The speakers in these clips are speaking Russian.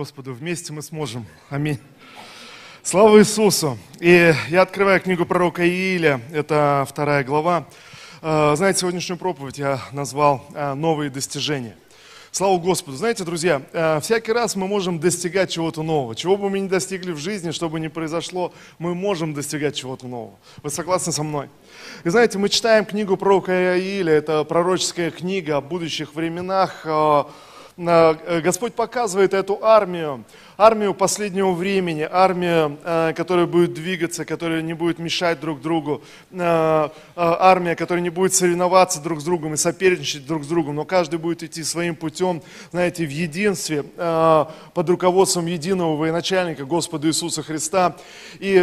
Господу, вместе мы сможем. Аминь. Слава Иисусу. И я открываю книгу пророка Ииля, это вторая глава. А, знаете, сегодняшнюю проповедь я назвал а, «Новые достижения». Слава Господу. Знаете, друзья, а, всякий раз мы можем достигать чего-то нового. Чего бы мы ни достигли в жизни, что бы ни произошло, мы можем достигать чего-то нового. Вы согласны со мной? И знаете, мы читаем книгу пророка Ииля, это пророческая книга о будущих временах, Э, Господь показывает эту армию, армию последнего времени, армию, э, которая будет двигаться, которая не будет мешать друг другу, э, армия, которая не будет соревноваться друг с другом и соперничать друг с другом, но каждый будет идти своим путем, знаете, в единстве, под руководством единого военачальника Господа Иисуса Христа. И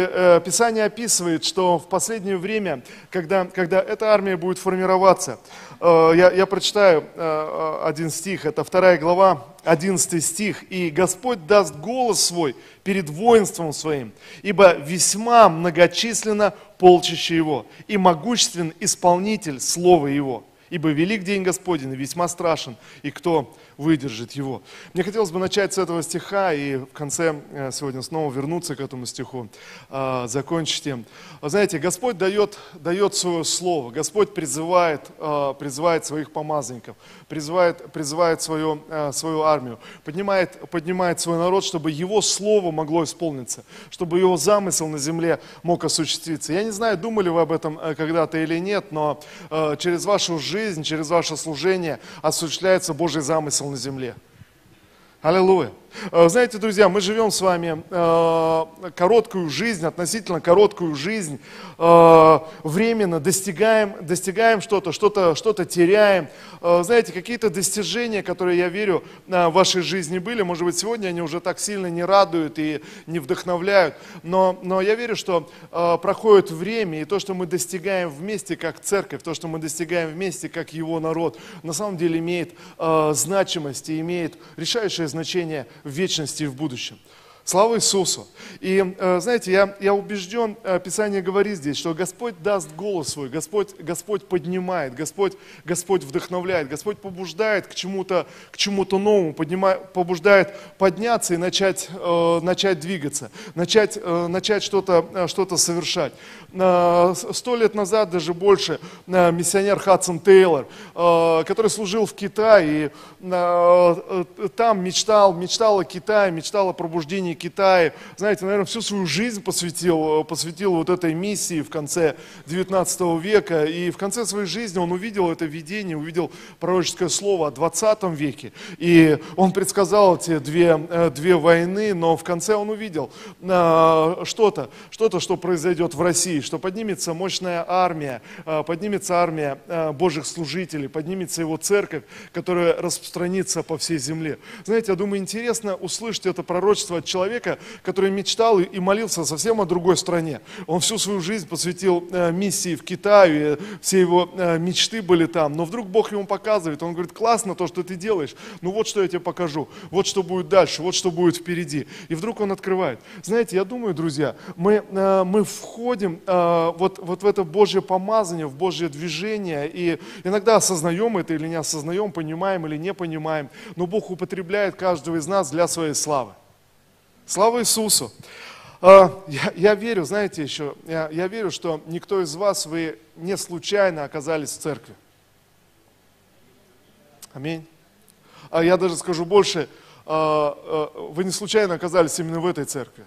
Писание описывает, что в последнее время, когда, когда эта армия будет формироваться, Э, я, я прочитаю э, э, один стих, это вторая глава, 11 стих. «И Господь даст голос свой перед воинством своим, ибо весьма многочисленно полчище его, и могуществен исполнитель слова его. Ибо велик день Господень, и весьма страшен, и кто выдержит его. Мне хотелось бы начать с этого стиха и в конце э, сегодня снова вернуться к этому стиху, а, закончить им. Знаете, Господь дает, дает свое слово, Господь призывает, а, призывает своих помазанников, призывает, призывает свою, э, свою армию, поднимает, поднимает свой народ, чтобы его слово могло исполниться, чтобы его замысел на земле мог осуществиться. Я не знаю, думали вы об этом э, когда-то или нет, но через вашу жизнь, через ваше служение осуществляется Божий замысел на земле. Аллилуйя. Э, знаете, друзья, мы живем с вами э, короткую жизнь, относительно короткую жизнь, э, временно достигаем, достигаем что-то, что-то, что-то теряем. Знаете, какие-то достижения, которые, я верю, в вашей жизни были, может быть, сегодня они уже так сильно не радуют и не вдохновляют, но, но я верю, что проходит время, и то, что мы достигаем вместе как церковь, то, что мы достигаем вместе как его народ, на самом деле имеет значимость и имеет решающее значение в вечности и в будущем. Слава Иисусу! И э, знаете, я, я убежден, э, Писание говорит здесь, что Господь даст голос свой, Господь, Господь поднимает, Господь, Господь вдохновляет, Господь побуждает к чему-то к чему новому, поднимает, побуждает подняться и начать, э, начать двигаться, начать, начать что-то что совершать. Сто лет назад, даже больше, миссионер Хадсон Тейлор, который служил в Китае, и там мечтал, мечтал о Китае, мечтал о пробуждении Китае, знаете, наверное, всю свою жизнь посвятил, посвятил вот этой миссии в конце 19 века. И в конце своей жизни он увидел это видение, увидел пророческое слово о 20 веке. И он предсказал эти две, э, две войны, но в конце он увидел э, что-то, что-то, что произойдет в России, что поднимется мощная армия, э, поднимется армия Божьих служителей, поднимется его церковь, которая распространится по всей земле. Знаете, я думаю, интересно услышать это пророчество от человека, человека, который мечтал и молился совсем о другой стране. Он всю свою жизнь посвятил э, миссии в Китае, все его э, мечты были там. Но вдруг Бог ему показывает, он говорит, классно то, что ты делаешь, ну вот что я тебе покажу, вот что будет дальше, вот что будет впереди. И вдруг он открывает. Знаете, я думаю, друзья, мы, э, мы входим вот, вот в это Божье помазание, в Божье движение, и иногда осознаем это или не осознаем, понимаем или не понимаем, но Бог употребляет каждого из нас для своей славы. Слава Иисусу! А, я, я верю, знаете еще, я, я верю, что никто из вас, вы не случайно оказались в церкви. Аминь. А я даже скажу больше, а, вы не случайно оказались именно в этой церкви.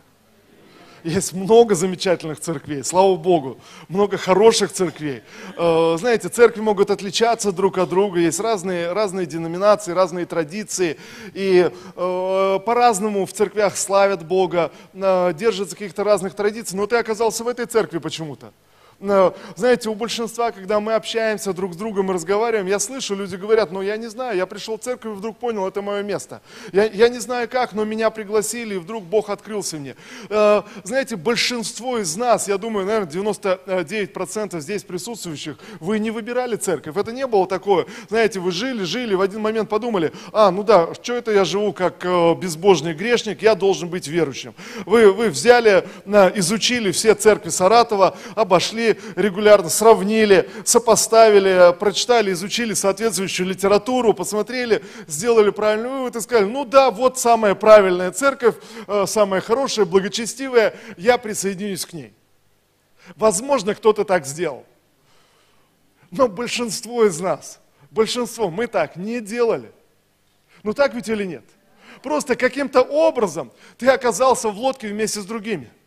Есть много замечательных церквей, слава Богу, много хороших церквей. Э, знаете, церкви могут отличаться друг от друга, есть разные, разные деноминации, разные традиции, и э, по-разному в церквях славят Бога, э, держатся каких-то разных традиций, но ты оказался в этой церкви почему-то знаете, у большинства, когда мы общаемся друг с другом и разговариваем, я слышу, люди говорят, ну я не знаю, я пришел в церковь и вдруг понял, это мое место. Я, я не знаю как, но меня пригласили, и вдруг Бог открылся мне. Э, знаете, большинство из нас, я думаю, наверное, 99% здесь присутствующих, вы не выбирали церковь. Это не было такое, знаете, вы жили, жили, в один момент подумали, а, ну да, что это я живу как э, безбожный грешник, я должен быть верующим. Вы, вы взяли, изучили все церкви Саратова, обошли, регулярно, сравнили, сопоставили, прочитали, изучили соответствующую литературу, посмотрели, сделали правильный вывод и сказали, ну да, вот самая правильная церковь, э, самая хорошая, благочестивая, я присоединюсь к ней. Возможно, кто-то так сделал. Но большинство из нас, большинство, мы так не делали. Ну так ведь или нет? Просто каким-то образом ты оказался в лодке вместе с другими –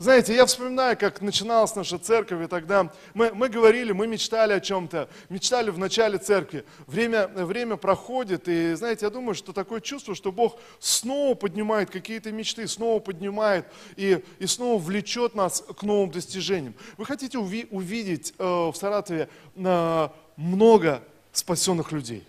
знаете, я вспоминаю, как начиналась наша церковь, и тогда мы, мы говорили, мы мечтали о чем-то, мечтали в начале церкви. Время, время проходит, и знаете, я думаю, что такое чувство, что Бог снова поднимает какие-то мечты, снова поднимает и, и снова влечет нас к новым достижениям. Вы хотите уви, увидеть э, в Саратове э, много спасенных людей?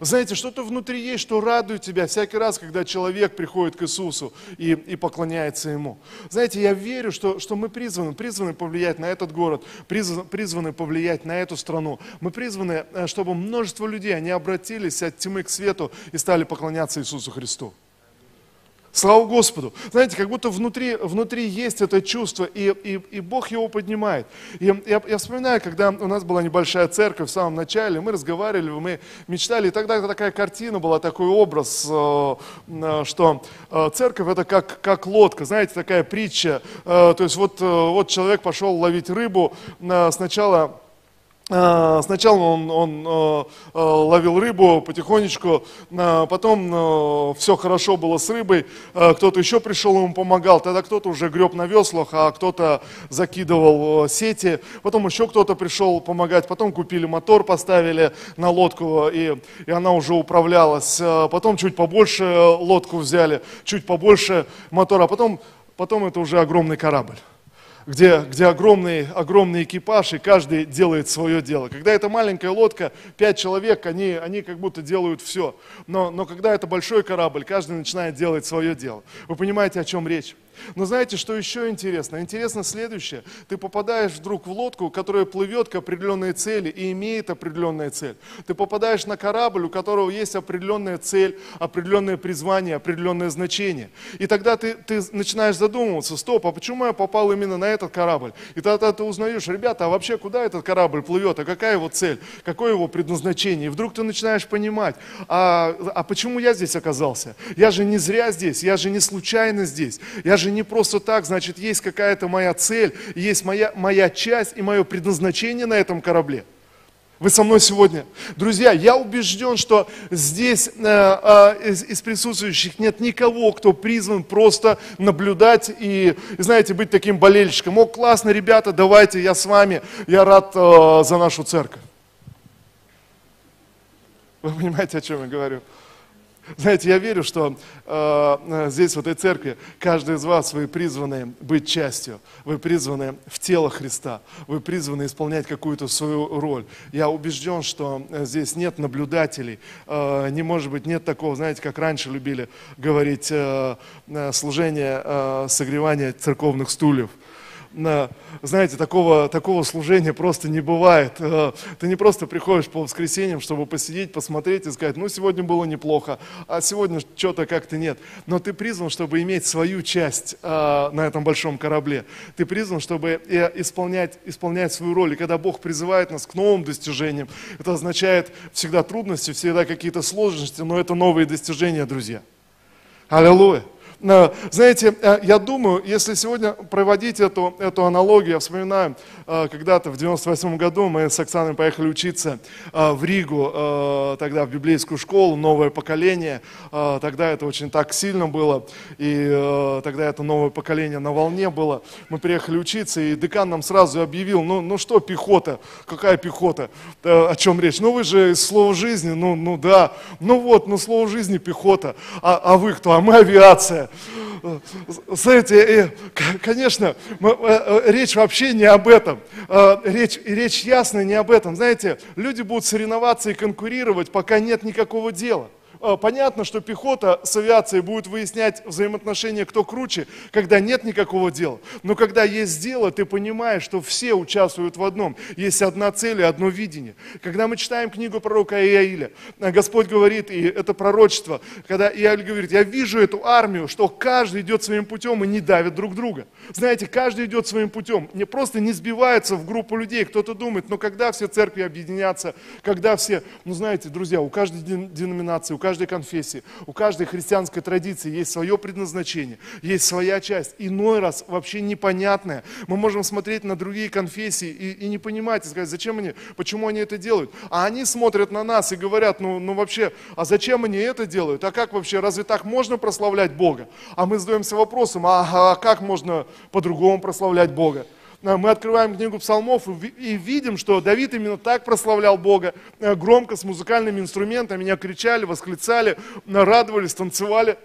Знаете, что-то внутри есть, что радует тебя всякий раз, когда человек приходит к Иисусу и, и поклоняется Ему. Знаете, я верю, что, что мы призваны, призваны повлиять на этот город, призваны, призваны повлиять на эту страну. Мы призваны, э, чтобы множество людей, они обратились от тьмы к свету и стали поклоняться Иисусу Христу. Слава Господу. Знаете, как будто внутри, внутри есть это чувство, и, и, и Бог его поднимает. И я, я вспоминаю, когда у нас была небольшая церковь в самом начале, мы разговаривали, мы мечтали, и тогда такая картина была, такой образ, э, э, что э, церковь это как, как лодка, знаете, такая притча. То есть вот, вот человек пошел ловить рыбу, сначала сначала он, он э, э, ловил рыбу потихонечку, а потом э, все хорошо было с рыбой, кто-то еще пришел ему помогал, тогда кто-то уже греб на веслах, а кто-то закидывал сети, потом еще кто-то пришел помогать, потом купили мотор, поставили на лодку, и, и она уже управлялась, потом чуть побольше лодку взяли, чуть побольше мотора, а потом, потом это уже огромный корабль где, где огромный, огромный экипаж, и каждый делает свое дело. Когда это маленькая лодка, пять человек, они, они как будто делают все. Но, но когда это большой корабль, каждый начинает делать свое дело. Вы понимаете, о чем речь? Но знаете, что еще интересно? Интересно следующее. Ты попадаешь вдруг в лодку, которая плывет к определенной цели и имеет определенную цель. Ты попадаешь на корабль, у которого есть определенная цель, определенное призвание, определенное значение. И тогда ты, ты начинаешь задумываться, стоп, а почему я попал именно на этот корабль? И тогда ты узнаешь, ребята, а вообще куда этот корабль плывет, а какая его цель, какое его предназначение? И вдруг ты начинаешь понимать, а, а почему я здесь оказался? Я же не зря здесь, я же не случайно здесь, я же же не просто так, значит, есть какая-то моя цель, есть моя, моя часть и мое предназначение на этом корабле. Вы со мной сегодня? Друзья, я убежден, что здесь э, э, из, из присутствующих нет никого, кто призван просто наблюдать и, знаете, быть таким болельщиком. О, классно, ребята, давайте, я с вами, я рад э, за нашу церковь. Вы понимаете, о чем я говорю? Знаете, я верю, что э, здесь, в этой церкви, каждый из вас, вы призваны быть частью, вы призваны в тело Христа, вы призваны исполнять какую-то свою роль. Я убежден, что э, здесь нет наблюдателей, э, не может быть, нет такого, знаете, как раньше любили говорить, э, э служение, э, согревания церковных стульев – знаете, такого, такого служения просто не бывает. Э, ты не просто приходишь по воскресеньям, чтобы посидеть, посмотреть и сказать, ну, сегодня было неплохо, а сегодня что-то как-то нет. Но ты призван, чтобы иметь свою часть э, на этом большом корабле. Ты призван, чтобы исполнять, исполнять свою роль. И когда Бог призывает нас к новым достижениям, это означает всегда трудности, всегда какие-то сложности, но это новые достижения, друзья. Аллилуйя. Знаете, э, я думаю, если сегодня проводить эту, эту аналогию, я вспоминаю, э, когда-то в 98 году мы с Оксаной поехали учиться э, в Ригу, тогда в библейскую школу, новое поколение, тогда это очень так сильно было, и тогда это новое поколение на волне было. Мы приехали учиться, и декан нам сразу объявил, ну, ну что пехота, какая пехота, о чем речь? Ну вы же из слова жизни, ну, ну да, ну вот, ну слово жизни пехота, а, а вы кто? А мы авиация. Знаете, конечно, э, э, речь вообще не об этом. Э, речь, речь ясно не об этом. Знаете, люди будут соревноваться и конкурировать, пока нет никакого дела. Э, понятно, что пехота с авиацией будет выяснять взаимоотношения, кто круче, когда нет никакого дела. Но когда есть дело, ты понимаешь, что все участвуют в одном. Есть одна цель и одно видение. Когда мы читаем книгу пророка Иаиля, э, Господь говорит, и это пророчество, когда Иаиль говорит, я вижу эту армию, что каждый идет своим путем и не давит друг друга. Знаете, каждый идет своим путем, не просто не сбивается в группу людей. Кто-то думает, ну когда все церкви объединятся, когда все, ну знаете, друзья, у каждой деноминации, у каждой конфессии, у каждой христианской традиции есть свое предназначение, есть своя часть. Иной раз вообще непонятная. Мы можем смотреть на другие конфессии и, и не понимать, и сказать, зачем они, почему они это делают. А они смотрят на нас и говорят, ну, ну вообще, а зачем они это делают? А как вообще, разве так можно прославлять Бога? А мы задаемся вопросом, а, а как можно по-другому прославлять Бога? Э, мы открываем книгу псалмов и видим, что Давид именно так прославлял Бога, э, громко, с музыкальными инструментами, меня кричали, восклицали, радовались, танцевали.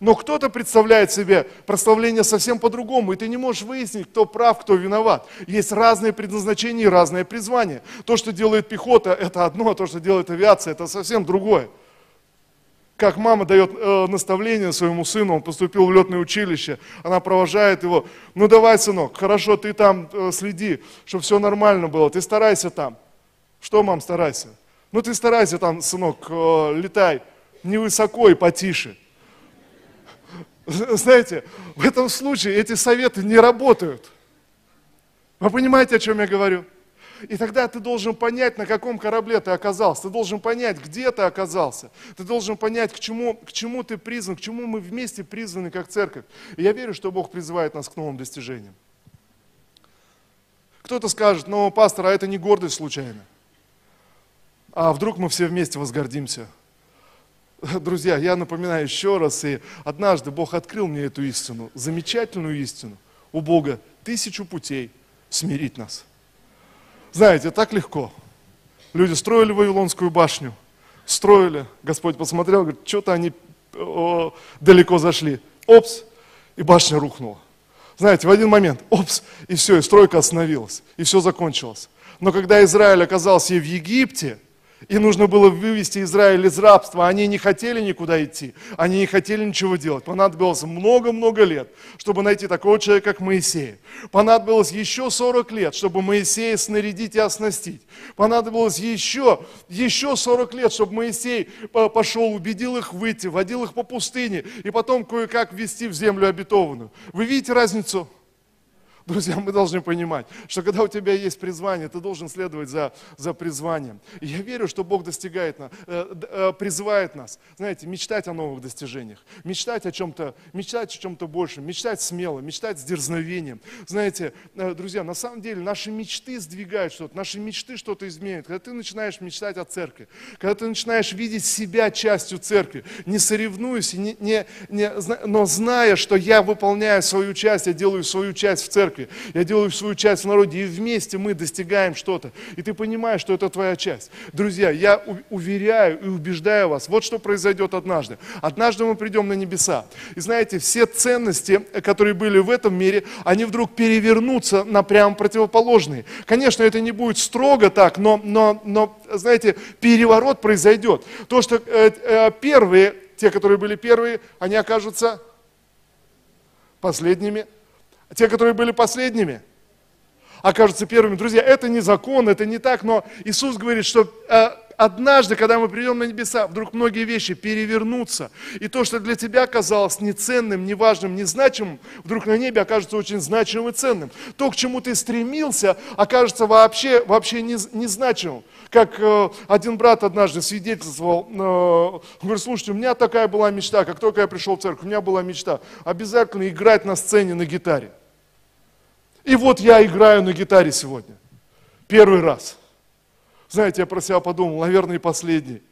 Но кто-то представляет себе прославление совсем по-другому, и ты не можешь выяснить, кто прав, кто виноват. Есть разные предназначения и разные призвания. То, что делает пехота, это одно, а то, что делает авиация, это совсем другое как мама дает э, наставление своему сыну, он поступил в летное училище, она провожает его, ну давай, сынок, хорошо, ты там э, следи, чтобы все нормально было, ты старайся там. Что, мам, старайся? Ну ты старайся там, сынок, э, летай невысоко и потише. Знаете, в этом случае эти советы не работают. Вы понимаете, о чем я говорю? И тогда ты должен понять, на каком корабле ты оказался. Ты должен понять, где ты оказался. Ты должен понять, к чему, к чему ты призван, к чему мы вместе призваны как церковь. И я верю, что Бог призывает нас к новым достижениям. Кто-то скажет, но, пастор, а это не гордость случайно. А вдруг мы все вместе возгордимся? Друзья, я напоминаю еще раз, и однажды Бог открыл мне эту истину, замечательную истину. У Бога тысячу путей смирить нас – знаете, так легко. Люди строили Вавилонскую башню, строили, Господь посмотрел, говорит, что-то они о, далеко зашли. Опс, и башня рухнула. Знаете, в один момент, опс, и все, и стройка остановилась, и все закончилось. Но когда Израиль оказался в Египте, и нужно было вывести Израиль из рабства. Они не хотели никуда идти, они не хотели ничего делать. Понадобилось много-много лет, чтобы найти такого человека, как Моисей. Понадобилось еще 40 лет, чтобы Моисея снарядить и оснастить. Понадобилось еще, еще 40 лет, чтобы Моисей пошел, убедил их выйти, водил их по пустыне и потом кое-как ввести в землю обетованную. Вы видите разницу? Друзья, мы должны понимать, что когда у тебя есть призвание, ты должен следовать за, за призванием. И я верю, что Бог достигает нас, э, э, призывает нас, знаете, мечтать о новых достижениях, мечтать о чем-то, мечтать о чем-то большем, мечтать смело, мечтать с дерзновением. Знаете, э, друзья, на самом деле наши мечты сдвигают что-то, наши мечты что-то изменяют. Когда ты начинаешь мечтать о церкви, когда ты начинаешь видеть себя частью церкви, не соревнуясь, не, не, не, но зная, что я выполняю свою часть, я делаю свою часть в церкви, церкви, я делаю свою часть в народе, и вместе мы достигаем что-то. И ты понимаешь, что это твоя часть. Друзья, я уверяю и убеждаю вас, вот что произойдет однажды. Однажды мы придем на небеса. И знаете, все ценности, которые были в этом мире, они вдруг перевернутся на прямо противоположные. Конечно, это не будет строго так, но, но, но знаете, переворот произойдет. То, что э, э, первые, те, которые были первые, они окажутся последними те, которые были последними, окажутся первыми. Друзья, это не закон, это не так, но Иисус говорит, что э, однажды, когда мы придем на небеса, вдруг многие вещи перевернутся. И то, что для тебя казалось неценным, неважным, незначимым, вдруг на небе окажется очень значимым и ценным. То, к чему ты стремился, окажется вообще, вообще незначимым. Как э, один брат однажды свидетельствовал, э, говорит, слушайте, у меня такая была мечта, как только я пришел в церковь, у меня была мечта обязательно играть на сцене на гитаре. И вот я играю на гитаре сегодня. Первый раз. Знаете, я про себя подумал, наверное, и последний.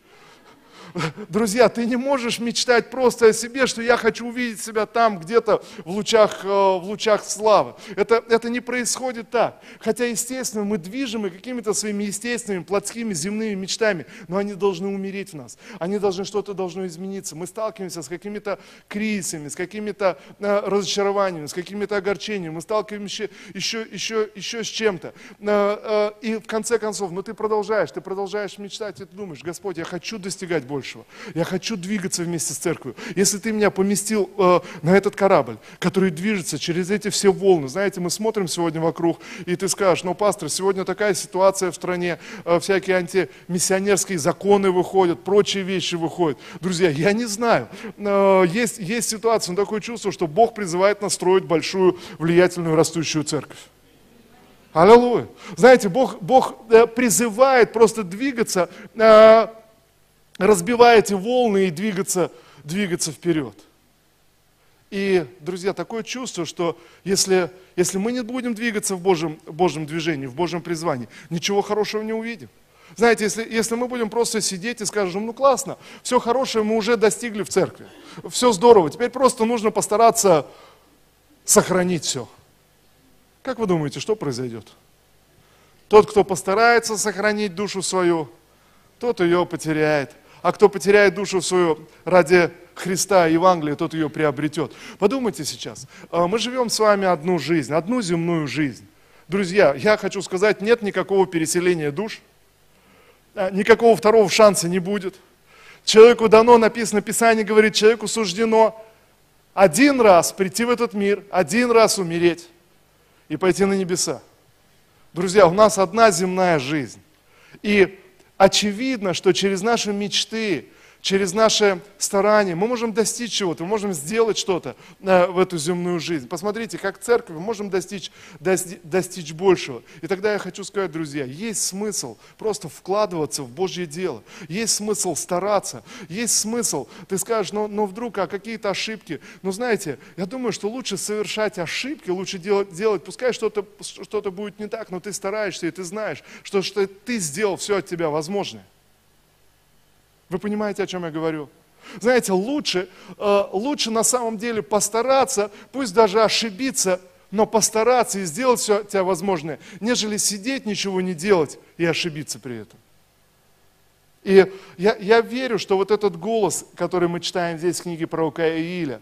Друзья, ты не можешь мечтать просто о себе, что я хочу увидеть себя там, где-то в лучах, э, в лучах славы. Это, это не происходит так. Хотя, естественно, мы движимы какими-то своими естественными, плотскими, земными мечтами, но они должны умереть в нас. Они должны, что-то должно измениться. Мы сталкиваемся с какими-то кризисами, с какими-то э, разочарованиями, с какими-то огорчениями. Мы сталкиваемся еще, еще, еще с чем-то. Э, и в конце концов, ну ты продолжаешь, ты продолжаешь мечтать, и ты думаешь, Господь, я хочу достигать больше большего. Я хочу двигаться вместе с церковью. Если ты меня поместил э, на этот корабль, который движется через эти все волны, знаете, мы смотрим сегодня вокруг, и ты скажешь, ну, пастор, сегодня такая ситуация в стране, э, всякие антимиссионерские законы выходят, прочие вещи выходят. Друзья, я не знаю. Э, есть, есть ситуация, но такое чувство, что Бог призывает нас строить большую, влиятельную, растущую церковь. Аллилуйя. Знаете, Бог, Бог э, призывает просто двигаться, э, разбивая эти волны и двигаться, двигаться вперед. И, друзья, такое чувство, что если, если мы не будем двигаться в Божьем, Божьем движении, в Божьем призвании, ничего хорошего не увидим. Знаете, если, если мы будем просто сидеть и скажем, ну классно, все хорошее мы уже достигли в церкви, все здорово, теперь просто нужно постараться сохранить все. Как вы думаете, что произойдет? Тот, кто постарается сохранить душу свою, тот ее потеряет. А кто потеряет душу свою ради Христа и Евангелия, тот ее приобретет. Подумайте сейчас, а, мы живем с вами одну жизнь, одну земную жизнь. Друзья, я хочу сказать, нет никакого переселения душ, а, никакого второго шанса не будет. Человеку дано, написано, Писание говорит, человеку суждено один раз прийти в этот мир, один раз умереть и пойти на небеса. Друзья, у нас одна земная жизнь. И очевидно, что через наши мечты, через наши старания мы можем достичь чего-то, мы можем сделать что-то э, в эту земную жизнь. Посмотрите, как церковь мы можем достичь, достичь большего. И тогда я хочу сказать, друзья, есть смысл просто вкладываться в Божье дело, есть смысл стараться, есть смысл, ты скажешь, но, но вдруг, а какие-то ошибки. Но знаете, я думаю, что лучше совершать ошибки, лучше делать, делать пускай что-то что будет не так, но ты стараешься и ты знаешь, что, что ты сделал все от тебя возможное. Вы понимаете, о чем я говорю? Знаете, лучше, э, лучше на самом деле постараться, пусть даже ошибиться, но постараться и сделать все тебя возможное, нежели сидеть, ничего не делать и ошибиться при этом. И я, я верю, что вот этот голос, который мы читаем здесь в книге пророка Ииля,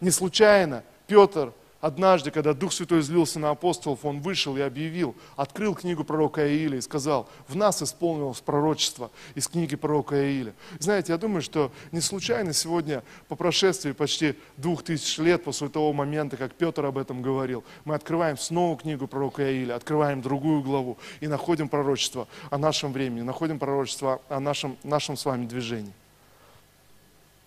не случайно Петр Однажды, когда Дух Святой излился на апостолов, он вышел и объявил, открыл книгу пророка Ииля и сказал, в нас исполнилось пророчество из книги пророка Ииля. Знаете, я думаю, что не случайно сегодня, по прошествии почти двух тысяч лет после того момента, как Петр об этом говорил, мы открываем снова книгу пророка Ииля, открываем другую главу и находим пророчество о нашем времени, находим пророчество о нашем, нашем с вами движении.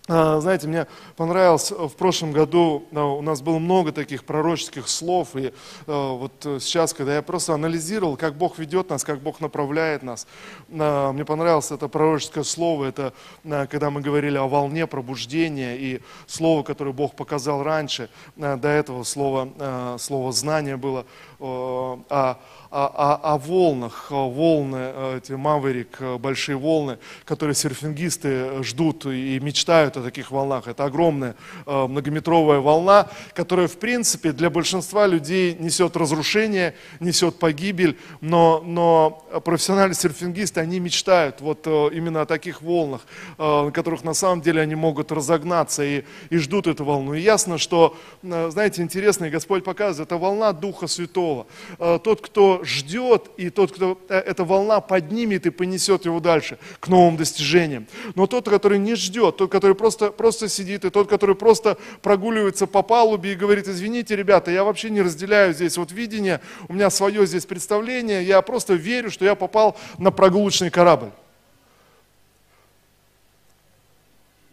А, знаете, мне понравилось, в прошлом году а, у нас было много таких пророческих слов, и а, вот сейчас, когда я просто анализировал, как Бог ведет нас, как Бог направляет нас, мне понравилось это пророческое слово, это когда мы говорили о волне пробуждения, и слово, которое Бог показал раньше, до этого слово, слово знание было, о о, о, о волнах, волны, э, эти маверик, э, большие волны, которые серфингисты ждут и мечтают о таких волнах. Это огромная э, многометровая волна, которая, в принципе, для большинства людей несет разрушение, несет погибель, но, но профессиональные серфингисты, они мечтают вот именно о таких волнах, на которых на самом деле они могут разогнаться и, и ждут эту волну. И ясно, что, знаете, интересно, и Господь показывает, это волна Духа Святого. Тот, кто ждет, и тот, кто э, эта волна поднимет и понесет его дальше, к новым достижениям. Но тот, который не ждет, тот, который просто, просто сидит, и тот, который просто прогуливается по палубе и говорит, извините, ребята, я вообще не разделяю здесь вот видение, у меня свое здесь представление, я просто верю, что я попал на прогулочный корабль.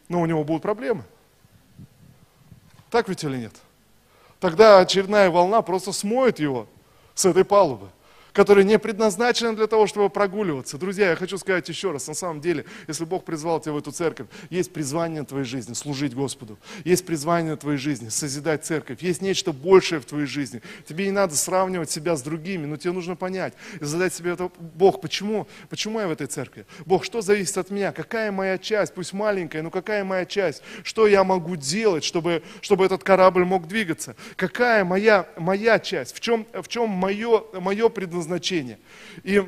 Но у него будут проблемы. Так ведь или нет? Тогда очередная волна просто смоет его с этой палубы которые не предназначены для того, чтобы прогуливаться. Друзья, я хочу сказать еще раз, на самом деле, если Бог призвал тебя в эту церковь, есть призвание твоей жизни служить Господу, есть призвание твоей жизни созидать церковь, есть нечто большее в твоей жизни. Тебе не надо сравнивать себя с другими, но тебе нужно понять и задать себе это, Бог, почему, почему я в этой церкви? Бог, что зависит от меня? Какая моя часть, пусть маленькая, но какая моя часть? Что я могу делать, чтобы, чтобы этот корабль мог двигаться? Какая моя, моя часть? В чем, в чем мое, мое предназначение? Предназначение. И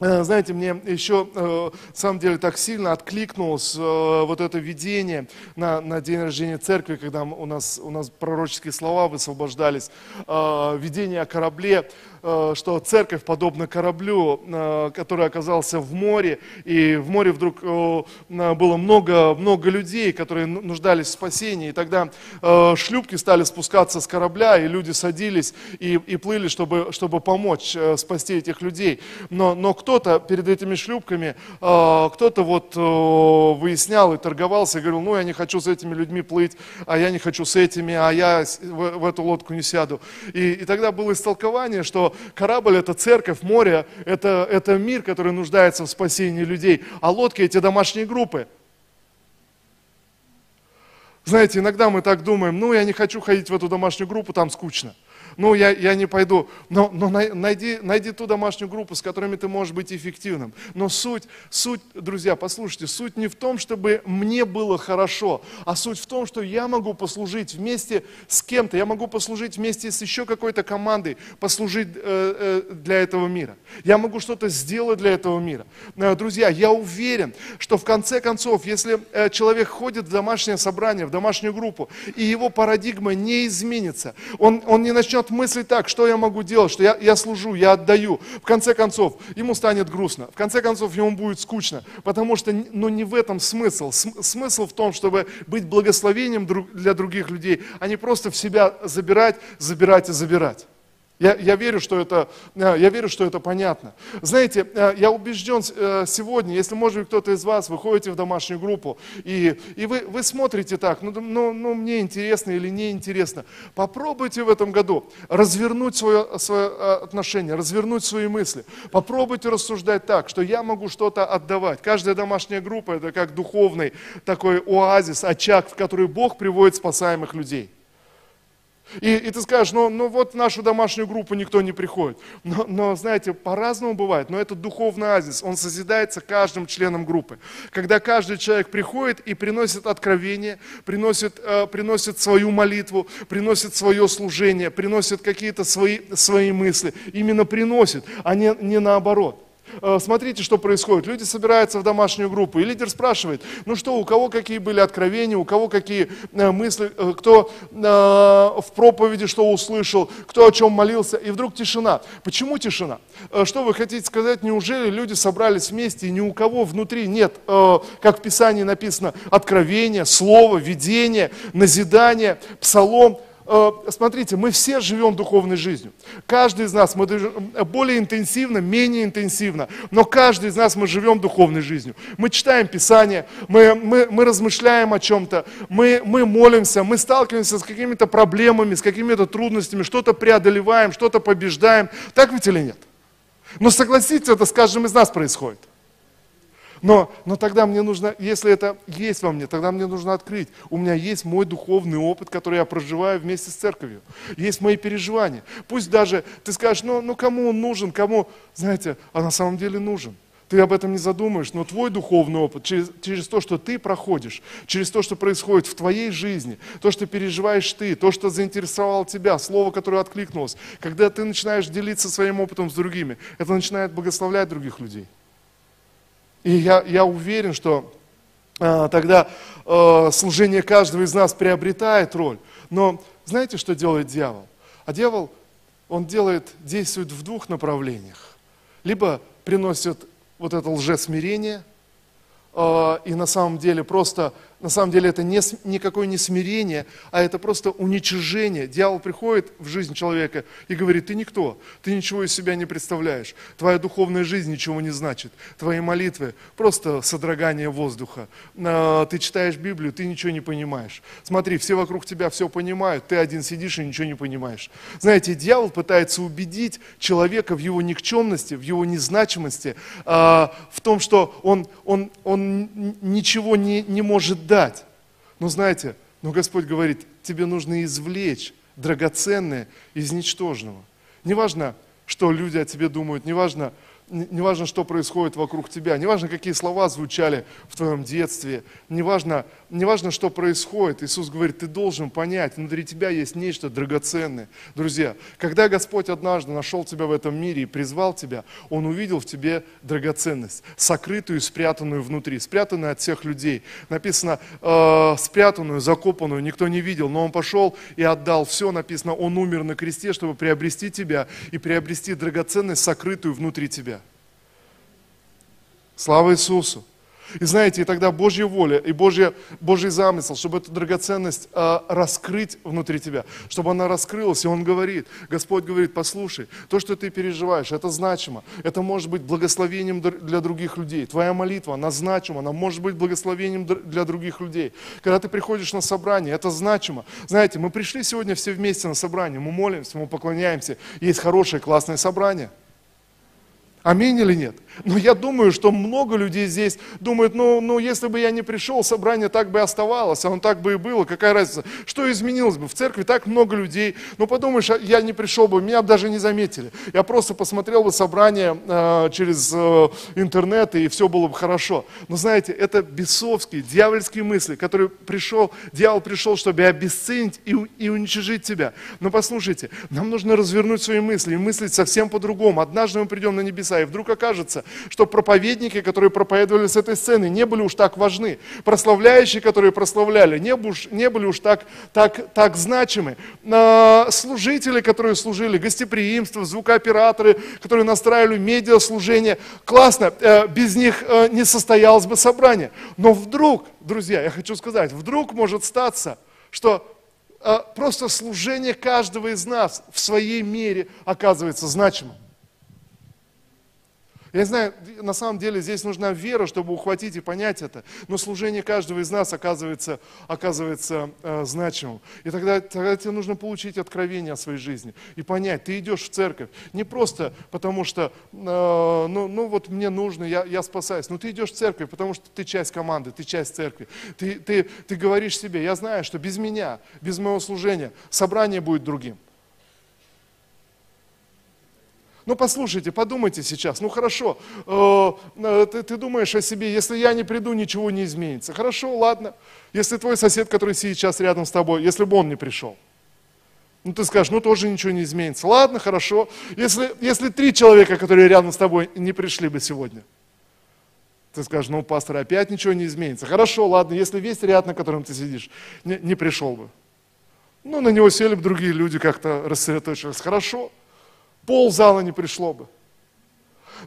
э, знаете, мне еще, э, на самом деле, так сильно откликнулось э, вот это видение на, на день рождения церкви, когда у нас, у нас пророческие слова высвобождались, видение о корабле. Э, что церковь подобна кораблю, э, который оказался в море, и в море вдруг э, было много, много людей, которые нуждались в спасении, и тогда шлюпки стали спускаться с корабля, и люди садились и, и плыли, чтобы, чтобы помочь спасти этих людей. Но, но кто-то перед этими шлюпками, кто-то вот выяснял и торговался, и говорил, ну я не хочу с этими людьми плыть, а я не хочу с этими, а я в, в эту лодку не сяду. И, и тогда было истолкование, что корабль это церковь, море это, это мир, который нуждается в спасении людей, а лодки эти домашние группы. Знаете, иногда мы так думаем, ну я не хочу ходить в эту домашнюю группу, там скучно ну я, я не пойду. Но, но найди, найди ту домашнюю группу, с которыми ты можешь быть эффективным. Но суть, суть, друзья, послушайте, суть не в том, чтобы мне было хорошо, а суть в том, что я могу послужить вместе с кем-то, я могу послужить вместе с еще какой-то командой, послужить э, э, для этого мира. Я могу что-то сделать для этого мира. Э, друзья, я уверен, что в конце концов, если э, человек ходит в домашнее собрание, в домашнюю группу, и его парадигма не изменится, он, он не начнет начнет мыслить так, что я могу делать, что я, я служу, я отдаю. В конце концов, ему станет грустно, в конце концов, ему будет скучно, потому что ну, не в этом смысл. Смысл в том, чтобы быть благословением для других людей, а не просто в себя забирать, забирать и забирать. Я, я, верю, что это, э, я верю, что это понятно. Знаете, э, я убежден э, сегодня, если, может быть, кто-то из вас, вы ходите в домашнюю группу, и, и вы, вы смотрите так, ну, ну, ну, мне интересно или не интересно, попробуйте в этом году развернуть свое, свое отношение, развернуть свои мысли. Попробуйте рассуждать так, что я могу что-то отдавать. Каждая домашняя группа – это как духовный такой оазис, очаг, в который Бог приводит спасаемых людей. И, и ты скажешь, ну, ну вот в нашу домашнюю группу никто не приходит. Но, но знаете, по-разному бывает. Но это духовный азис, он созидается каждым членом группы. Когда каждый человек приходит и приносит откровение, приносит, э, приносит свою молитву, приносит свое служение, приносит какие-то свои, свои мысли. Именно приносит, а не, не наоборот. Э, смотрите, что происходит. Люди собираются в домашнюю группу, и лидер спрашивает, ну что, у кого какие были откровения, у кого какие э, мысли, э, кто в проповеди что услышал, кто о чем молился, и вдруг тишина. Почему тишина? Что вы хотите сказать, неужели люди собрались вместе, и ни у кого внутри нет, как в Писании написано, откровения, слова, видения, назидания, псалом, смотрите, мы все живем духовной жизнью. Каждый из нас, мы более интенсивно, менее интенсивно, но каждый из нас мы живем духовной жизнью. Мы читаем Писание, мы, мы, мы размышляем о чем-то, мы, мы молимся, мы сталкиваемся с какими-то проблемами, с какими-то трудностями, что-то преодолеваем, что-то побеждаем. Так ведь или нет? Но согласитесь, это с каждым из нас происходит. Но, но тогда мне нужно, если это есть во мне, тогда мне нужно открыть. У меня есть мой духовный опыт, который я проживаю вместе с церковью. Есть мои переживания. Пусть даже ты скажешь, ну, ну кому он нужен, кому, знаете, а на самом деле нужен. Ты об этом не задумаешь, но твой духовный опыт, через, через то, что ты проходишь, через то, что происходит в твоей жизни, то, что переживаешь ты, то, что заинтересовало тебя, слово, которое откликнулось, когда ты начинаешь делиться своим опытом с другими, это начинает благословлять других людей. И я, я уверен, что а, тогда а, служение каждого из нас приобретает роль. Но знаете, что делает дьявол? А дьявол, он делает, действует в двух направлениях. Либо приносит вот это лжесмирение, э, и на самом деле просто на самом деле это не, никакое не смирение, а это просто уничижение. Дьявол приходит в жизнь человека и говорит, ты никто, ты ничего из себя не представляешь, твоя духовная жизнь ничего не значит, твои молитвы просто содрогание воздуха, а, ты читаешь Библию, ты ничего не понимаешь. Смотри, все вокруг тебя все понимают, ты один сидишь и ничего не понимаешь. Знаете, дьявол пытается убедить человека в его никчемности, в его незначимости, а, в том, что он, он, он ничего не, не может дать. Но знаете, но Господь говорит, тебе нужно извлечь драгоценное из ничтожного. Неважно, что люди о тебе думают, неважно, неважно, что происходит вокруг тебя, неважно, какие слова звучали в твоем детстве, неважно, неважно, что происходит. Иисус говорит, ты должен понять, внутри тебя есть нечто драгоценное. Друзья, когда Господь однажды нашел тебя в этом мире и призвал тебя, Он увидел в тебе драгоценность, сокрытую, спрятанную внутри, спрятанную от всех людей. Написано, э, спрятанную, закопанную, никто не видел, но Он пошел и отдал все, написано, Он умер на кресте, чтобы приобрести тебя и приобрести драгоценность, сокрытую внутри тебя. Слава Иисусу! И знаете, и тогда Божья воля и Божья, Божий замысел, чтобы эту драгоценность э, раскрыть внутри тебя, чтобы она раскрылась. И Он говорит, Господь говорит, послушай, то, что ты переживаешь, это значимо. Это может быть благословением для других людей. Твоя молитва, она значима, она может быть благословением для других людей. Когда ты приходишь на собрание, это значимо. Знаете, мы пришли сегодня все вместе на собрание, мы молимся, мы поклоняемся. Есть хорошее, классное собрание. Аминь или нет? Но я думаю, что много людей здесь думают, ну, ну если бы я не пришел, собрание так бы и оставалось, а оно так бы и было, какая разница? Что изменилось бы? В церкви так много людей. Ну подумаешь, а я не пришел бы, меня бы даже не заметили. Я просто посмотрел бы собрание э, через э, интернет, и все было бы хорошо. Но знаете, это бесовские, дьявольские мысли, которые пришел, дьявол пришел, чтобы обесценить и, и уничижить тебя. Но послушайте, нам нужно развернуть свои мысли и мыслить совсем по-другому. Однажды мы придем на небеса, и вдруг окажется, что проповедники, которые проповедовали с этой сцены, не были уж так важны. Прославляющие, которые прославляли, не, уж, не были уж так, так, так значимы. А, служители, которые служили, гостеприимство, звукооператоры, которые настраивали медиаслужение. Классно, э, без них э, не состоялось бы собрание. Но вдруг, друзья, я хочу сказать, вдруг может статься, что э, просто служение каждого из нас в своей мере оказывается значимым. Я знаю, на самом деле здесь нужна вера, чтобы ухватить и понять это. Но служение каждого из нас оказывается, оказывается э, значимым. И тогда, тогда тебе нужно получить откровение о своей жизни и понять, ты идешь в церковь не просто потому, что э, ну, ну вот мне нужно, я, я спасаюсь. Но ты идешь в церковь, потому что ты часть команды, ты часть церкви. Ты, ты, ты говоришь себе, я знаю, что без меня, без моего служения собрание будет другим. Ну послушайте, подумайте сейчас, ну хорошо, э, э, ты, ты думаешь о себе, если я не приду, ничего не изменится. Хорошо, ладно, если твой сосед, который сейчас рядом с тобой, если бы он не пришел. Ну ты скажешь, ну тоже ничего не изменится. Ладно, хорошо, если, если три человека, которые рядом с тобой, не пришли бы сегодня. Ты скажешь, ну пастор, опять ничего не изменится. Хорошо, ладно, если весь ряд, на котором ты сидишь, не, не пришел бы. Ну, на него сели бы другие люди, как-то рассредоточились. Хорошо пол зала не пришло бы.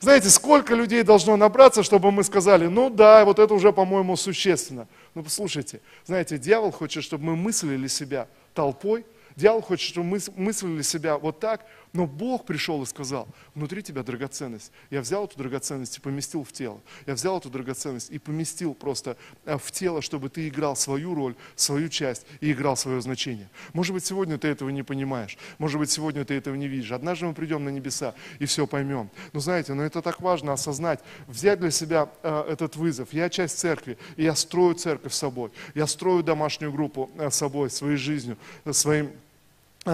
Знаете, сколько людей должно набраться, чтобы мы сказали, ну да, вот это уже, по-моему, существенно. Ну послушайте, знаете, дьявол хочет, чтобы мы мыслили себя толпой, дьявол хочет, чтобы мы мыслили себя вот так, но Бог пришел и сказал, внутри тебя драгоценность. Я взял эту драгоценность и поместил в тело. Я взял эту драгоценность и поместил просто э, в тело, чтобы ты играл свою роль, свою часть и играл свое значение. Может быть, сегодня ты этого не понимаешь. Может быть, сегодня ты этого не видишь. Однажды мы придем на небеса и все поймем. Но знаете, но это так важно осознать, взять для себя э, этот вызов. Я часть церкви, и я строю церковь собой. Я строю домашнюю группу э, собой, своей жизнью, э, своим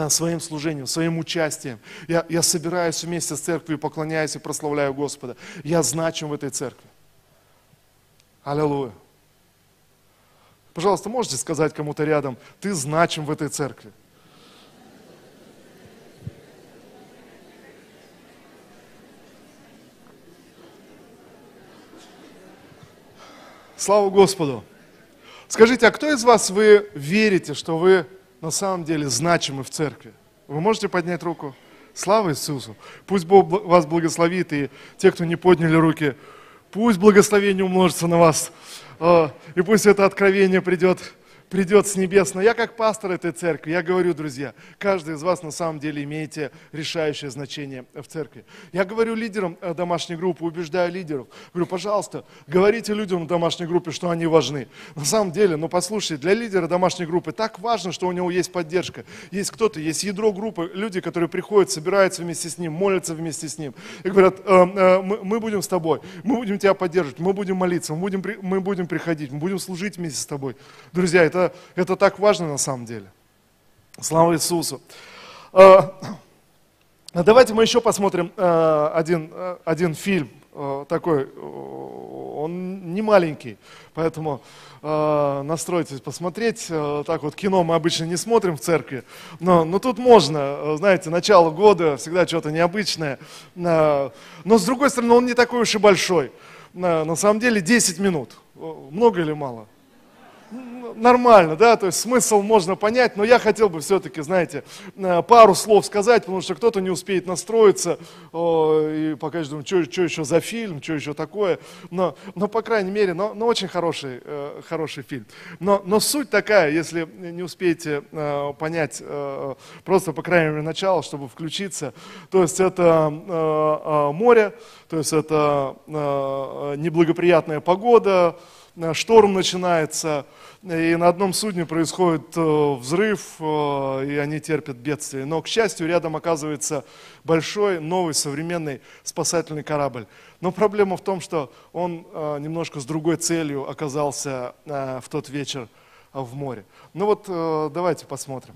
своим служением, своим участием. Я, я собираюсь вместе с церковью, поклоняюсь и прославляю Господа. Я значим в этой церкви. Аллилуйя. Пожалуйста, можете сказать кому-то рядом, ты значим в этой церкви. Слава Господу! Скажите, а кто из вас вы верите, что вы на самом деле значимы в церкви? Вы можете поднять руку? Слава Иисусу! Пусть Бог вас благословит, и те, кто не подняли руки, пусть благословение умножится на вас, а, и пусть это откровение придет придет с небес. Но я как пастор этой церкви, я говорю, друзья, каждый из вас на самом деле имеете решающее значение в церкви. Я говорю лидерам э, домашней группы, убеждаю лидеров, говорю, пожалуйста, говорите людям в домашней группе, что они важны. На самом деле, ну послушайте, для лидера домашней группы так важно, что у него есть поддержка. Есть кто-то, есть ядро группы, люди, которые приходят, собираются вместе с ним, молятся вместе с ним. И говорят, э, э, мы, мы будем с тобой, мы будем тебя поддерживать, мы будем молиться, мы будем, мы будем приходить, мы будем служить вместе с тобой. Друзья, это это, это так важно на самом деле. Слава Иисусу. А, Давайте мы еще посмотрим э, один, э, один фильм э, такой, он не маленький, поэтому настройтесь посмотреть. Так вот кино мы обычно не смотрим в церкви, но, но тут можно, знаете, начало года, всегда что-то необычное. Но с другой стороны, он не такой уж и большой. На самом деле 10 минут. Много или мало? Нормально, да, то есть смысл можно понять, но я хотел бы все-таки, знаете, э, пару слов сказать, потому что кто-то не успеет настроиться, и пока думаю, что, что еще за фильм, что еще такое, но, но по крайней мере, но, но очень хороший, э, хороший фильм. Но, но суть такая, если не успеете э, понять просто, по крайней мере, начало, чтобы включиться, то есть это море, то есть это неблагоприятная погода, шторм начинается, и на одном судне происходит э, взрыв, э, и они терпят бедствие. Но, к счастью, рядом оказывается большой, новый, современный спасательный корабль. Но проблема в том, что он э, немножко с другой целью оказался в тот вечер в море. Ну вот давайте посмотрим.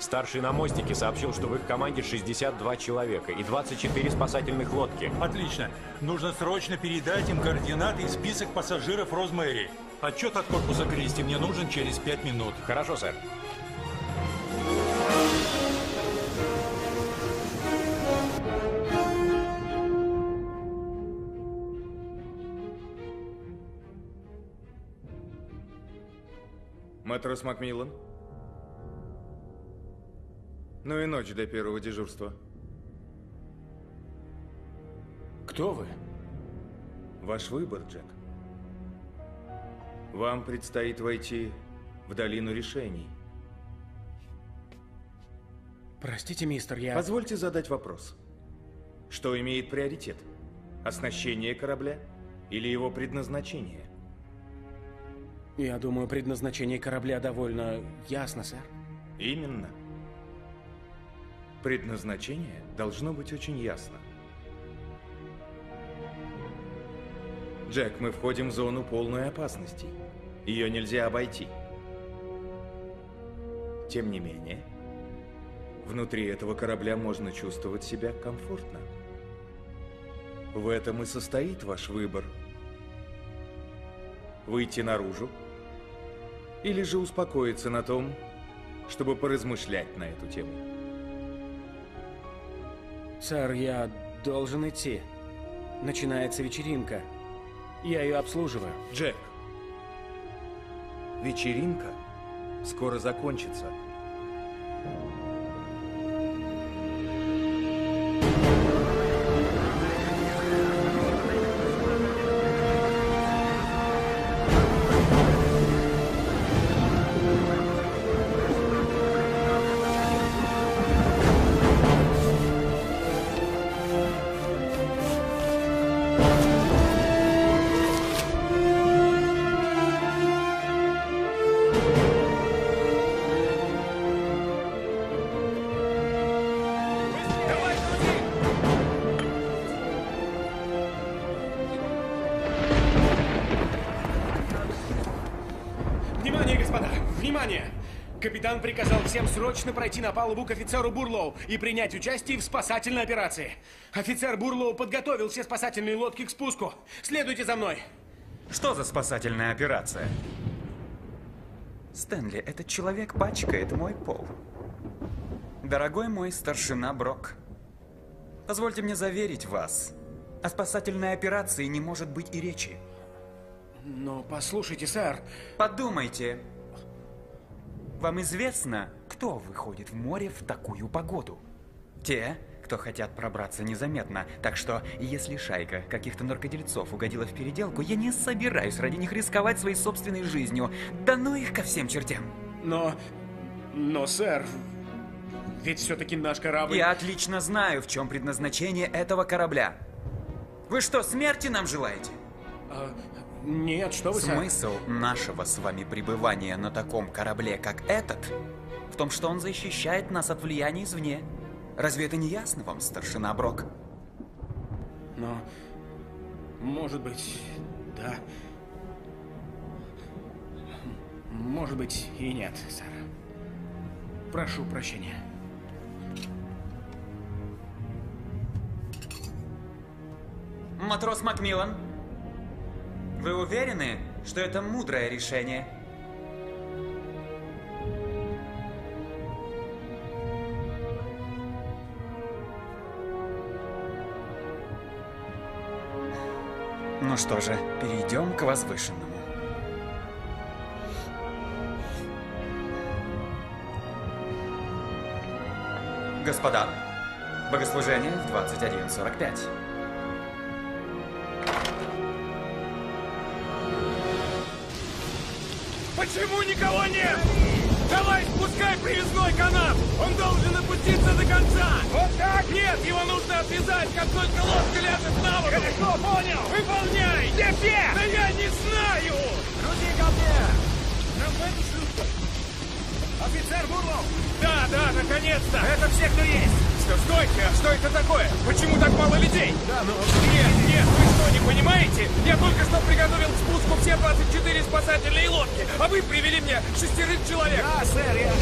Старший на мостике сообщил, что в их команде 62 человека и 24 спасательных лодки. Отлично. Нужно срочно передать им координаты и список пассажиров Розмэри. Отчет от корпуса Кристи мне нужен через 5 минут. Хорошо, сэр. Матрос Макмиллан? Ну и ночь до первого дежурства. Кто вы? Ваш выбор, Джек. Вам предстоит войти в долину решений. Простите, мистер, я... Позвольте задать вопрос. Что имеет приоритет? Оснащение корабля или его предназначение? Я думаю, предназначение корабля довольно ясно, сэр. Именно. Предназначение должно быть очень ясно. Джек, мы входим в зону полной опасности. Ее нельзя обойти. Тем не менее, внутри этого корабля можно чувствовать себя комфортно. В этом и состоит ваш выбор. Выйти наружу или же успокоиться на том, чтобы поразмышлять на эту тему? Сэр, я должен идти. Начинается вечеринка. Я ее обслуживаю. Джек, вечеринка скоро закончится. Капитан приказал всем срочно пройти на палубу к офицеру Бурлоу и принять участие в спасательной операции. Офицер Бурлоу подготовил все спасательные лодки к спуску. Следуйте за мной. Что за спасательная операция? Стэнли, этот человек пачкает мой пол. Дорогой мой старшина Брок, позвольте мне заверить вас, о спасательной операции не может быть и речи. Но послушайте, сэр. Подумайте. Вам известно, кто выходит в море в такую погоду? Те, кто хотят пробраться незаметно. Так что, если шайка каких-то наркодельцов угодила в переделку, я не собираюсь ради них рисковать своей собственной жизнью. Да ну их ко всем чертям. Но... Но, сэр, ведь все-таки наш корабль... Я отлично знаю, в чем предназначение этого корабля. Вы что, смерти нам желаете? А, нет, что вы. Смысл нашего с вами пребывания на таком корабле, как этот, в том, что он защищает нас от влияния извне. Разве это не ясно вам, старшина Брок? Но, может быть, да. Может быть и нет, сэр. Прошу прощения. Матрос Макмиллан, вы уверены, что это мудрое решение? Ну что же, перейдем к возвышенному. Господа, богослужение в 21.45. Почему никого нет? Давай спускай привязной канат! Он должен опуститься до конца! Вот так? Нет, его нужно отвязать, как только лодка ляжет на воду! Хорошо, понял! Выполняй! Где все? Да я не знаю! Грузи ко мне! Нам в эту шлюпку! Офицер Бурлов! Да, да, наконец-то! Это все, кто есть! Стойте, а что это такое? Почему так мало людей? Да, но... Нет, нет, вы что, не понимаете? Я только что приготовил к спуску все 24 спасательные лодки, а вы привели мне шестерых человек. Да, сэр, я...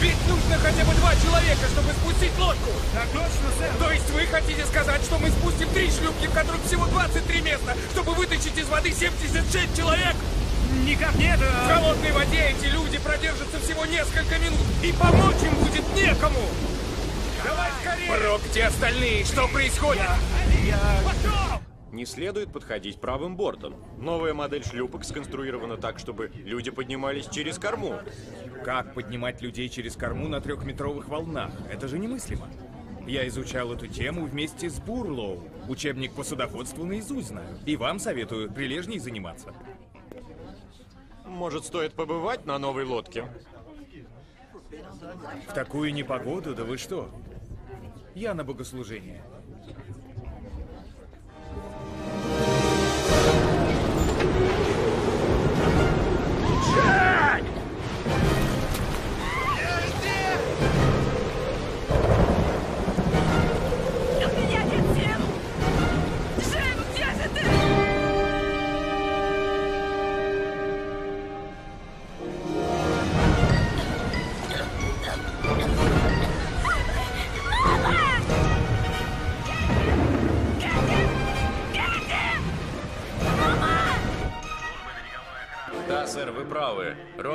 Ведь нужно хотя бы два человека, чтобы спустить лодку. Так точно, сэр. То есть вы хотите сказать, что мы спустим три шлюпки, в которых всего 23 места, чтобы вытащить из воды 76 человек? Никак нет. В а- холодной воде эти люди продержатся всего несколько минут, и помочь им будет некому. Брок, где остальные? Что происходит? Я... Не следует подходить правым бортом. Новая модель шлюпок сконструирована так, чтобы люди поднимались через корму. Как поднимать людей через корму на трехметровых волнах? Это же немыслимо. Я изучал эту тему вместе с Бурлоу. Учебник по судоходству наизусть знаю. И вам советую прилежней заниматься. Может, стоит побывать на новой лодке? В такую непогоду, да вы что? Я на богослужение.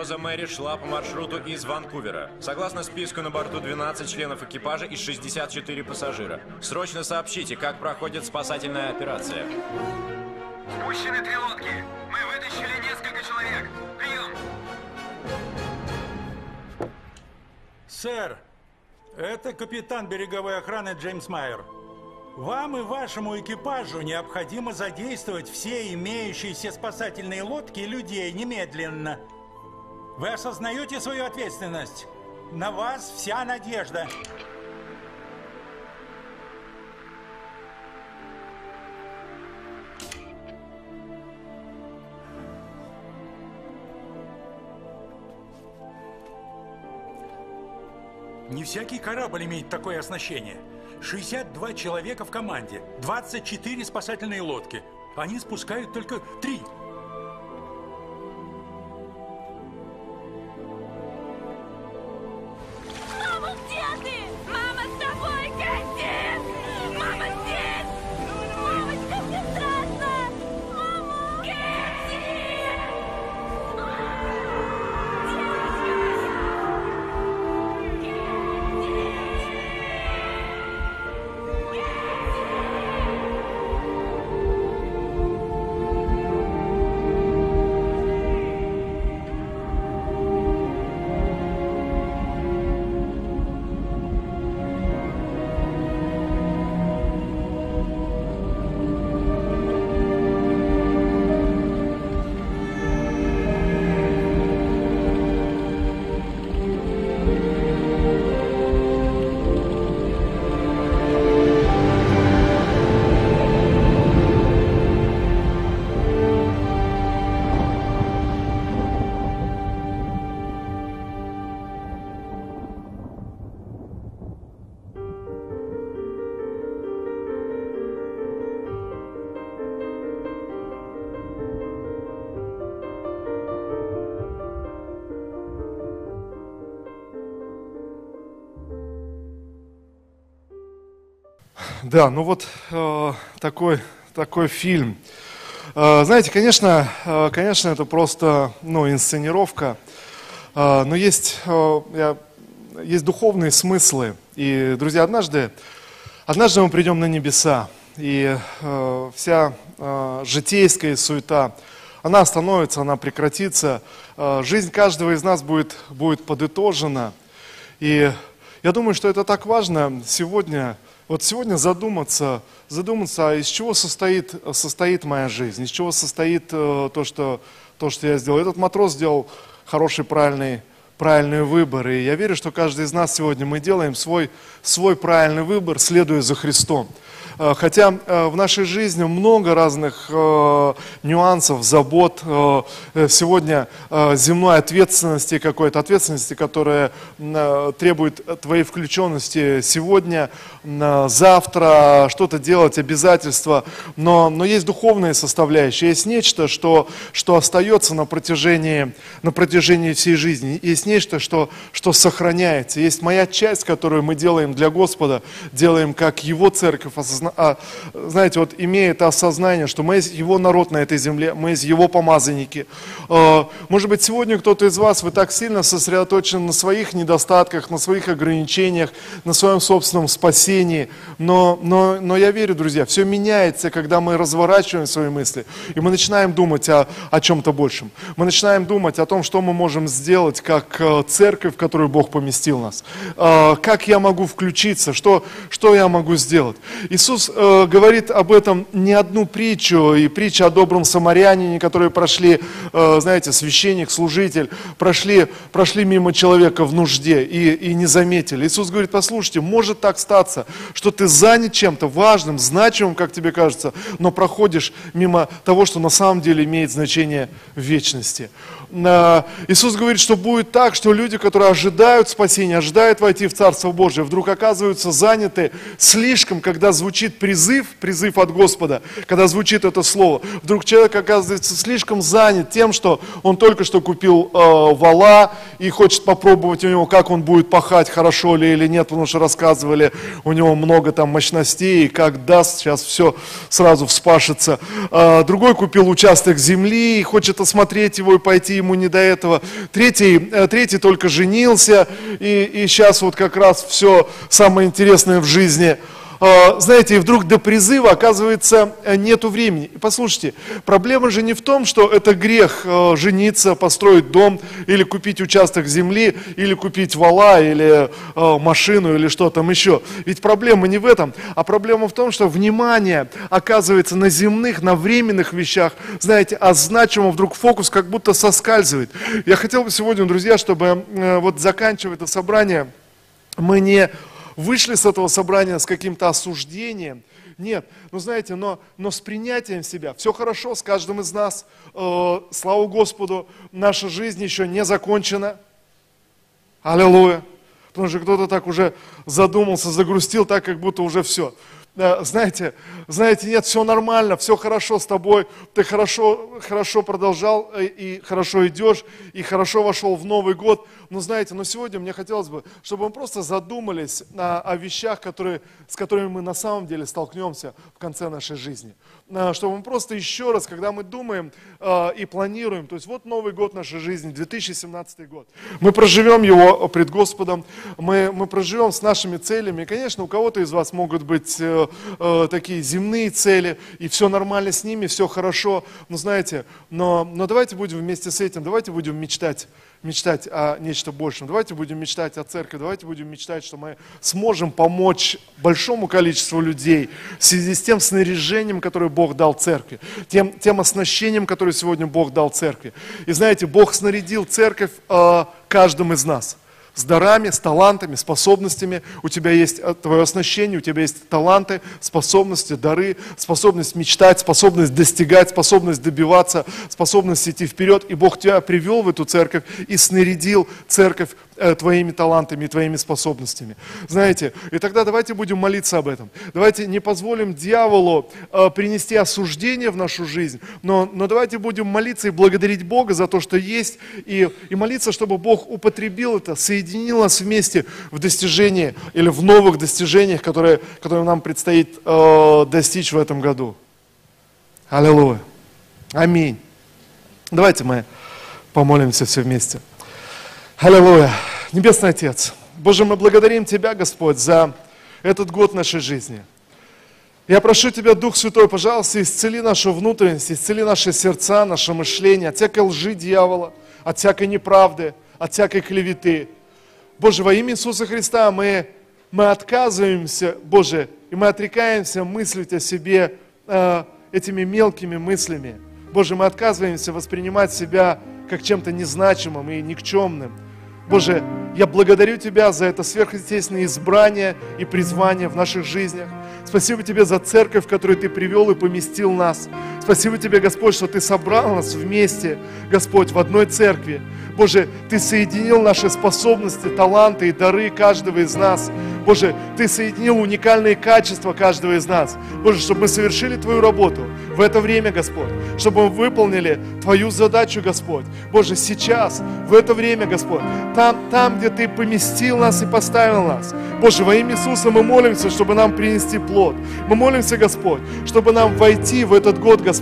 Роза Мэри шла по маршруту из Ванкувера. Согласно списку на борту 12 членов экипажа и 64 пассажира. Срочно сообщите, как проходит спасательная операция. Спущены три лодки. Мы вытащили несколько человек. Прием. Сэр, это капитан береговой охраны Джеймс Майер. Вам и вашему экипажу необходимо задействовать все имеющиеся спасательные лодки и людей немедленно. Вы осознаете свою ответственность? На вас вся надежда. Не всякий корабль имеет такое оснащение. 62 человека в команде, 24 спасательные лодки. Они спускают только 3 Да, ну вот э, такой, такой фильм. Э, знаете, конечно, э, конечно, это просто ну, инсценировка, э, но есть, э, я, есть духовные смыслы. И, друзья, однажды, однажды мы придем на небеса, и э, вся э, житейская суета, она остановится, она прекратится. Э, жизнь каждого из нас будет, будет подытожена. И я думаю, что это так важно сегодня, вот сегодня задуматься, задуматься, а из чего состоит, состоит моя жизнь, из чего состоит э, то, что, то, что я сделал. Этот матрос сделал хороший, правильный, правильный выбор. И я верю, что каждый из нас сегодня мы делаем свой, свой правильный выбор, следуя за Христом. Э, Хотя э, в нашей жизни много разных э, нюансов, забот, сегодня земной ответственности какой-то, ответственности, которая требует твоей включенности сегодня, завтра, что-то делать, обязательства. Но, но есть духовная составляющая, есть нечто, что, что остается на протяжении, на протяжении всей жизни. Есть нечто, что, что сохраняется. Есть моя часть, которую мы делаем для Господа, делаем как Его церковь, осозна- а, знаете, вот имея это осознание, что мы есть Его народ на этой земле, мы есть Его помазанники. Э, Может быть, сегодня кто-то из вас, вы так сильно сосредоточены на своих недостатках, на своих ограничениях, на своем собственном спасении. Но, но, но я верю, друзья, все меняется, когда мы разворачиваем свои мысли, и мы начинаем думать о, о чем-то большем. Мы начинаем думать о том, что мы можем сделать как э, церковь, в которую Бог поместил нас. Э, Как я могу включиться, что, что я могу сделать. Иисус э, говорит об этом не одну притчу, и притча о добром самарянине, которые прошли, э, знаете, священник, служитель, прошли, прошли мимо человека в нужде и, и не заметили. Иисус говорит, послушайте, может так статься, что ты занят чем-то важным, значимым, как тебе кажется, но проходишь мимо того, что на самом деле имеет значение в вечности. На- Иисус говорит, что будет так, что люди, которые ожидают спасения, ожидают войти в Царство Божие, вдруг оказываются заняты слишком, когда звучит призыв, призыв от Господа, когда звучит это слово, вдруг человек оказывается слишком занят тем, что он только что купил э, вала и хочет попробовать у него, как он будет пахать, хорошо ли или нет, потому что рассказывали, у него много там мощностей, и как даст, сейчас все сразу вспашется. А, другой купил участок земли и хочет осмотреть его и пойти, ему не до этого. Третий, э, третий только женился, и, и сейчас вот как раз все самое интересное в жизни – знаете, и вдруг до призыва, оказывается, э, нету времени. И послушайте, проблема же не в том, что это грех э, жениться, построить дом, или купить участок земли, или купить вала, или э, машину, или что там еще. Ведь проблема не в этом, а проблема в том, что внимание оказывается на земных, на временных вещах, знаете, а значимо вдруг фокус как будто соскальзывает. Я хотел бы сегодня, друзья, чтобы вот заканчивая это собрание, мы не вышли с этого собрания с каким-то осуждением. Нет, ну знаете, но, но с принятием себя. Все хорошо с каждым из нас. Э, слава Господу, наша жизнь еще не закончена. Аллилуйя. Потому что кто-то так уже задумался, загрустил, так как будто уже все. Знаете, знаете, нет, все нормально, все хорошо с тобой, ты хорошо, хорошо продолжал э, и хорошо идешь, и хорошо вошел в Новый год. Но знаете, но сегодня мне хотелось бы, чтобы мы просто задумались о, о вещах, которые, с которыми мы на самом деле столкнемся в конце нашей жизни. Э, Чтобы мы просто еще раз, когда мы думаем э, и планируем, то есть вот Новый год нашей жизни, 2017 год, мы проживем его пред Господом, мы, мы проживем с нашими целями. Конечно, у кого-то из вас могут быть э, э, такие земные цели, и все нормально с ними, все хорошо. Но знаете, но, но давайте будем вместе с этим, давайте будем мечтать мечтать о нечто большем. Давайте будем мечтать о церкви, давайте будем мечтать, что мы сможем помочь большому количеству людей в связи с тем снаряжением, которое Бог дал церкви, тем, тем оснащением, которое сегодня Бог дал церкви. И знаете, Бог снарядил церковь э, каждым из нас с дарами, с талантами, способностями. У тебя есть э, твое оснащение, у тебя есть таланты, способности, дары, способность мечтать, способность достигать, способность добиваться, способность идти вперед. И Бог тебя привел в эту церковь и снарядил церковь твоими талантами, твоими способностями. Знаете, и тогда давайте будем молиться об этом. Давайте не позволим дьяволу э, принести осуждение в нашу жизнь, но, но давайте будем молиться и благодарить Бога за то, что есть, и, и молиться, чтобы Бог употребил это, соединил нас вместе в достижении или в новых достижениях, которые, которые нам предстоит э, достичь в этом году. Аллилуйя. Аминь. Давайте мы помолимся все вместе. Аллилуйя. Небесный Отец, Боже, мы благодарим Тебя, Господь, за этот год нашей жизни. Я прошу Тебя, Дух Святой, пожалуйста, исцели нашу внутренность, исцели наши сердца, наше мышление от всякой лжи дьявола, от всякой неправды, от всякой клеветы. Боже, во имя Иисуса Христа мы, мы отказываемся, Боже, и мы отрекаемся мыслить о себе э, этими мелкими мыслями. Боже, мы отказываемся воспринимать себя как чем-то незначимым и никчемным. Боже, я благодарю Тебя за это сверхъестественное избрание и призвание в наших жизнях. Спасибо Тебе за церковь, в которую Ты привел и поместил нас. Спасибо Тебе, Господь, что Ты собрал нас вместе, Господь, в одной церкви. Боже, Ты соединил наши способности, таланты и дары каждого из нас. Боже, Ты соединил уникальные качества каждого из нас. Боже, чтобы мы совершили Твою работу в это время, Господь. Чтобы мы выполнили Твою задачу, Господь. Боже, сейчас, в это время, Господь. Там, там, где Ты поместил нас и поставил нас. Боже, во имя Иисуса мы молимся, чтобы нам принести плод. Мы молимся, Господь, чтобы нам войти в этот год, Господь.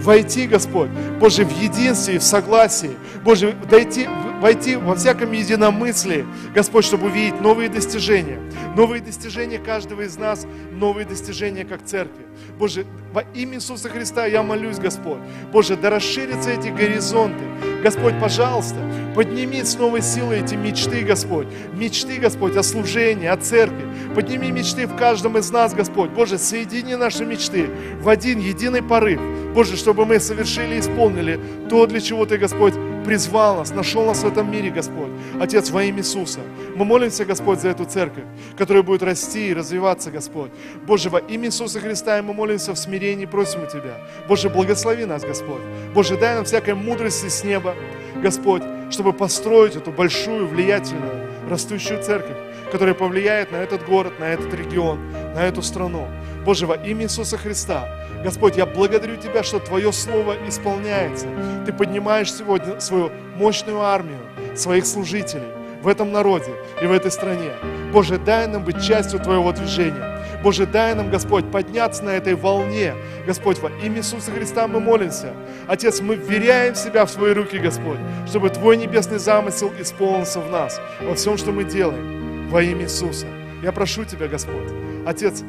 Войти, Господь, Боже, в единстве и в согласии. Боже, дойти, войти во всяком единомыслии, Господь, чтобы увидеть новые достижения. Новые достижения каждого из нас, новые достижения как церкви. Боже, во имя Иисуса Христа я молюсь, Господь. Боже, да расширятся эти горизонты. Господь, пожалуйста, подними с новой силой эти мечты, Господь. Мечты, Господь, о служении, о церкви. Подними мечты в каждом из нас, Господь. Боже, соедини наши мечты в один единый порыв. Боже, чтобы мы совершили и исполнили то, для чего Ты, Господь, призвал нас, нашел нас в этом мире, Господь. Отец, во имя Иисуса. Мы молимся, Господь, за эту церковь, которая будет расти и развиваться, Господь. Боже, во имя Иисуса Христа, и мы молимся в смирении, просим у Тебя. Боже, благослови нас, Господь. Боже, дай нам всякой мудрости с неба, Господь, чтобы построить эту большую, влиятельную, растущую церковь, которая повлияет на этот город, на этот регион, на эту страну. Боже, во имя Иисуса Христа, Господь, я благодарю Тебя, что Твое Слово исполняется. Ты поднимаешь сегодня свою мощную армию, своих служителей в этом народе и в этой стране. Боже, дай нам быть частью Твоего движения. Боже, дай нам, Господь, подняться на этой волне. Господь, во имя Иисуса Христа мы молимся. Отец, мы вверяем себя в Твои руки, Господь, чтобы Твой небесный замысел исполнился в нас, во всем, что мы делаем, во имя Иисуса. Я прошу Тебя, Господь, Отец,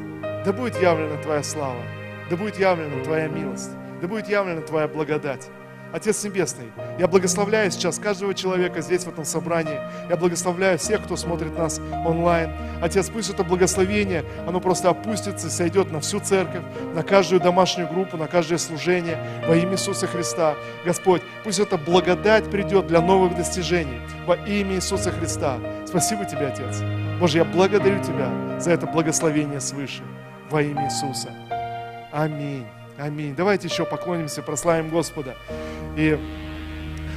да будет явлена Твоя слава, да будет явлена Твоя милость, да будет явлена Твоя благодать. Отец Небесный, я благословляю сейчас каждого человека здесь, в этом собрании. Я благословляю всех, кто смотрит нас онлайн. Отец, пусть это благословение, оно просто опустится, сойдет на всю церковь, на каждую домашнюю группу, на каждое служение во имя Иисуса Христа. Господь, пусть эта благодать придет для новых достижений во имя Иисуса Христа. Спасибо Тебе, Отец. Боже, я благодарю Тебя за это благословение свыше во имя Иисуса. Аминь. Аминь. Давайте еще поклонимся, прославим Господа. И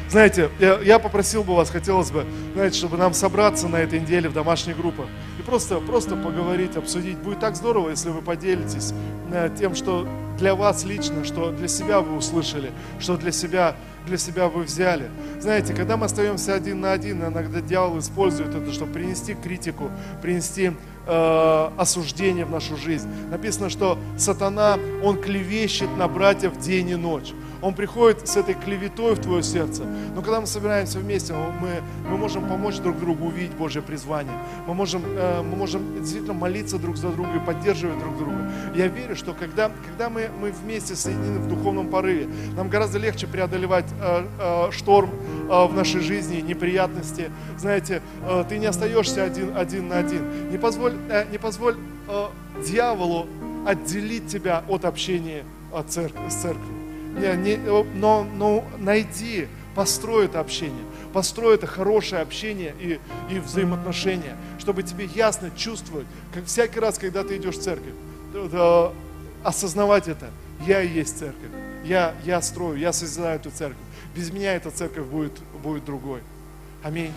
знаете, я, я попросил бы вас, хотелось бы, знаете, чтобы нам собраться на этой неделе в домашних группах и просто, просто поговорить, обсудить. Будет так здорово, если вы поделитесь э, тем, что для вас лично, что для себя вы услышали, что для себя, для себя вы взяли. Знаете, когда мы остаемся один на один, иногда дьявол использует это, чтобы принести критику, принести э, осуждение в нашу жизнь. Написано, что сатана, он клевещет на братьев день и ночь. Он приходит с этой клеветой в твое сердце. Но когда мы собираемся вместе, мы, мы можем помочь друг другу увидеть Божье призвание. Мы можем, э, мы можем действительно молиться друг за друга и поддерживать друг друга. Я верю, что когда, когда мы, мы вместе соединены в духовном порыве, нам гораздо легче преодолевать э, э, шторм э, в нашей жизни, неприятности. Знаете, э, ты не остаешься один, один на один. Не позволь, э, не позволь э, дьяволу отделить тебя от общения от церкви, с церковью. Не, не, но, но найди, построй это общение, построй это хорошее общение и, и взаимоотношения, чтобы тебе ясно чувствовать, как всякий раз, когда ты идешь в церковь, да, осознавать это. Я и есть церковь. Я, я строю, я созидаю эту церковь. Без меня эта церковь будет, будет другой. Аминь.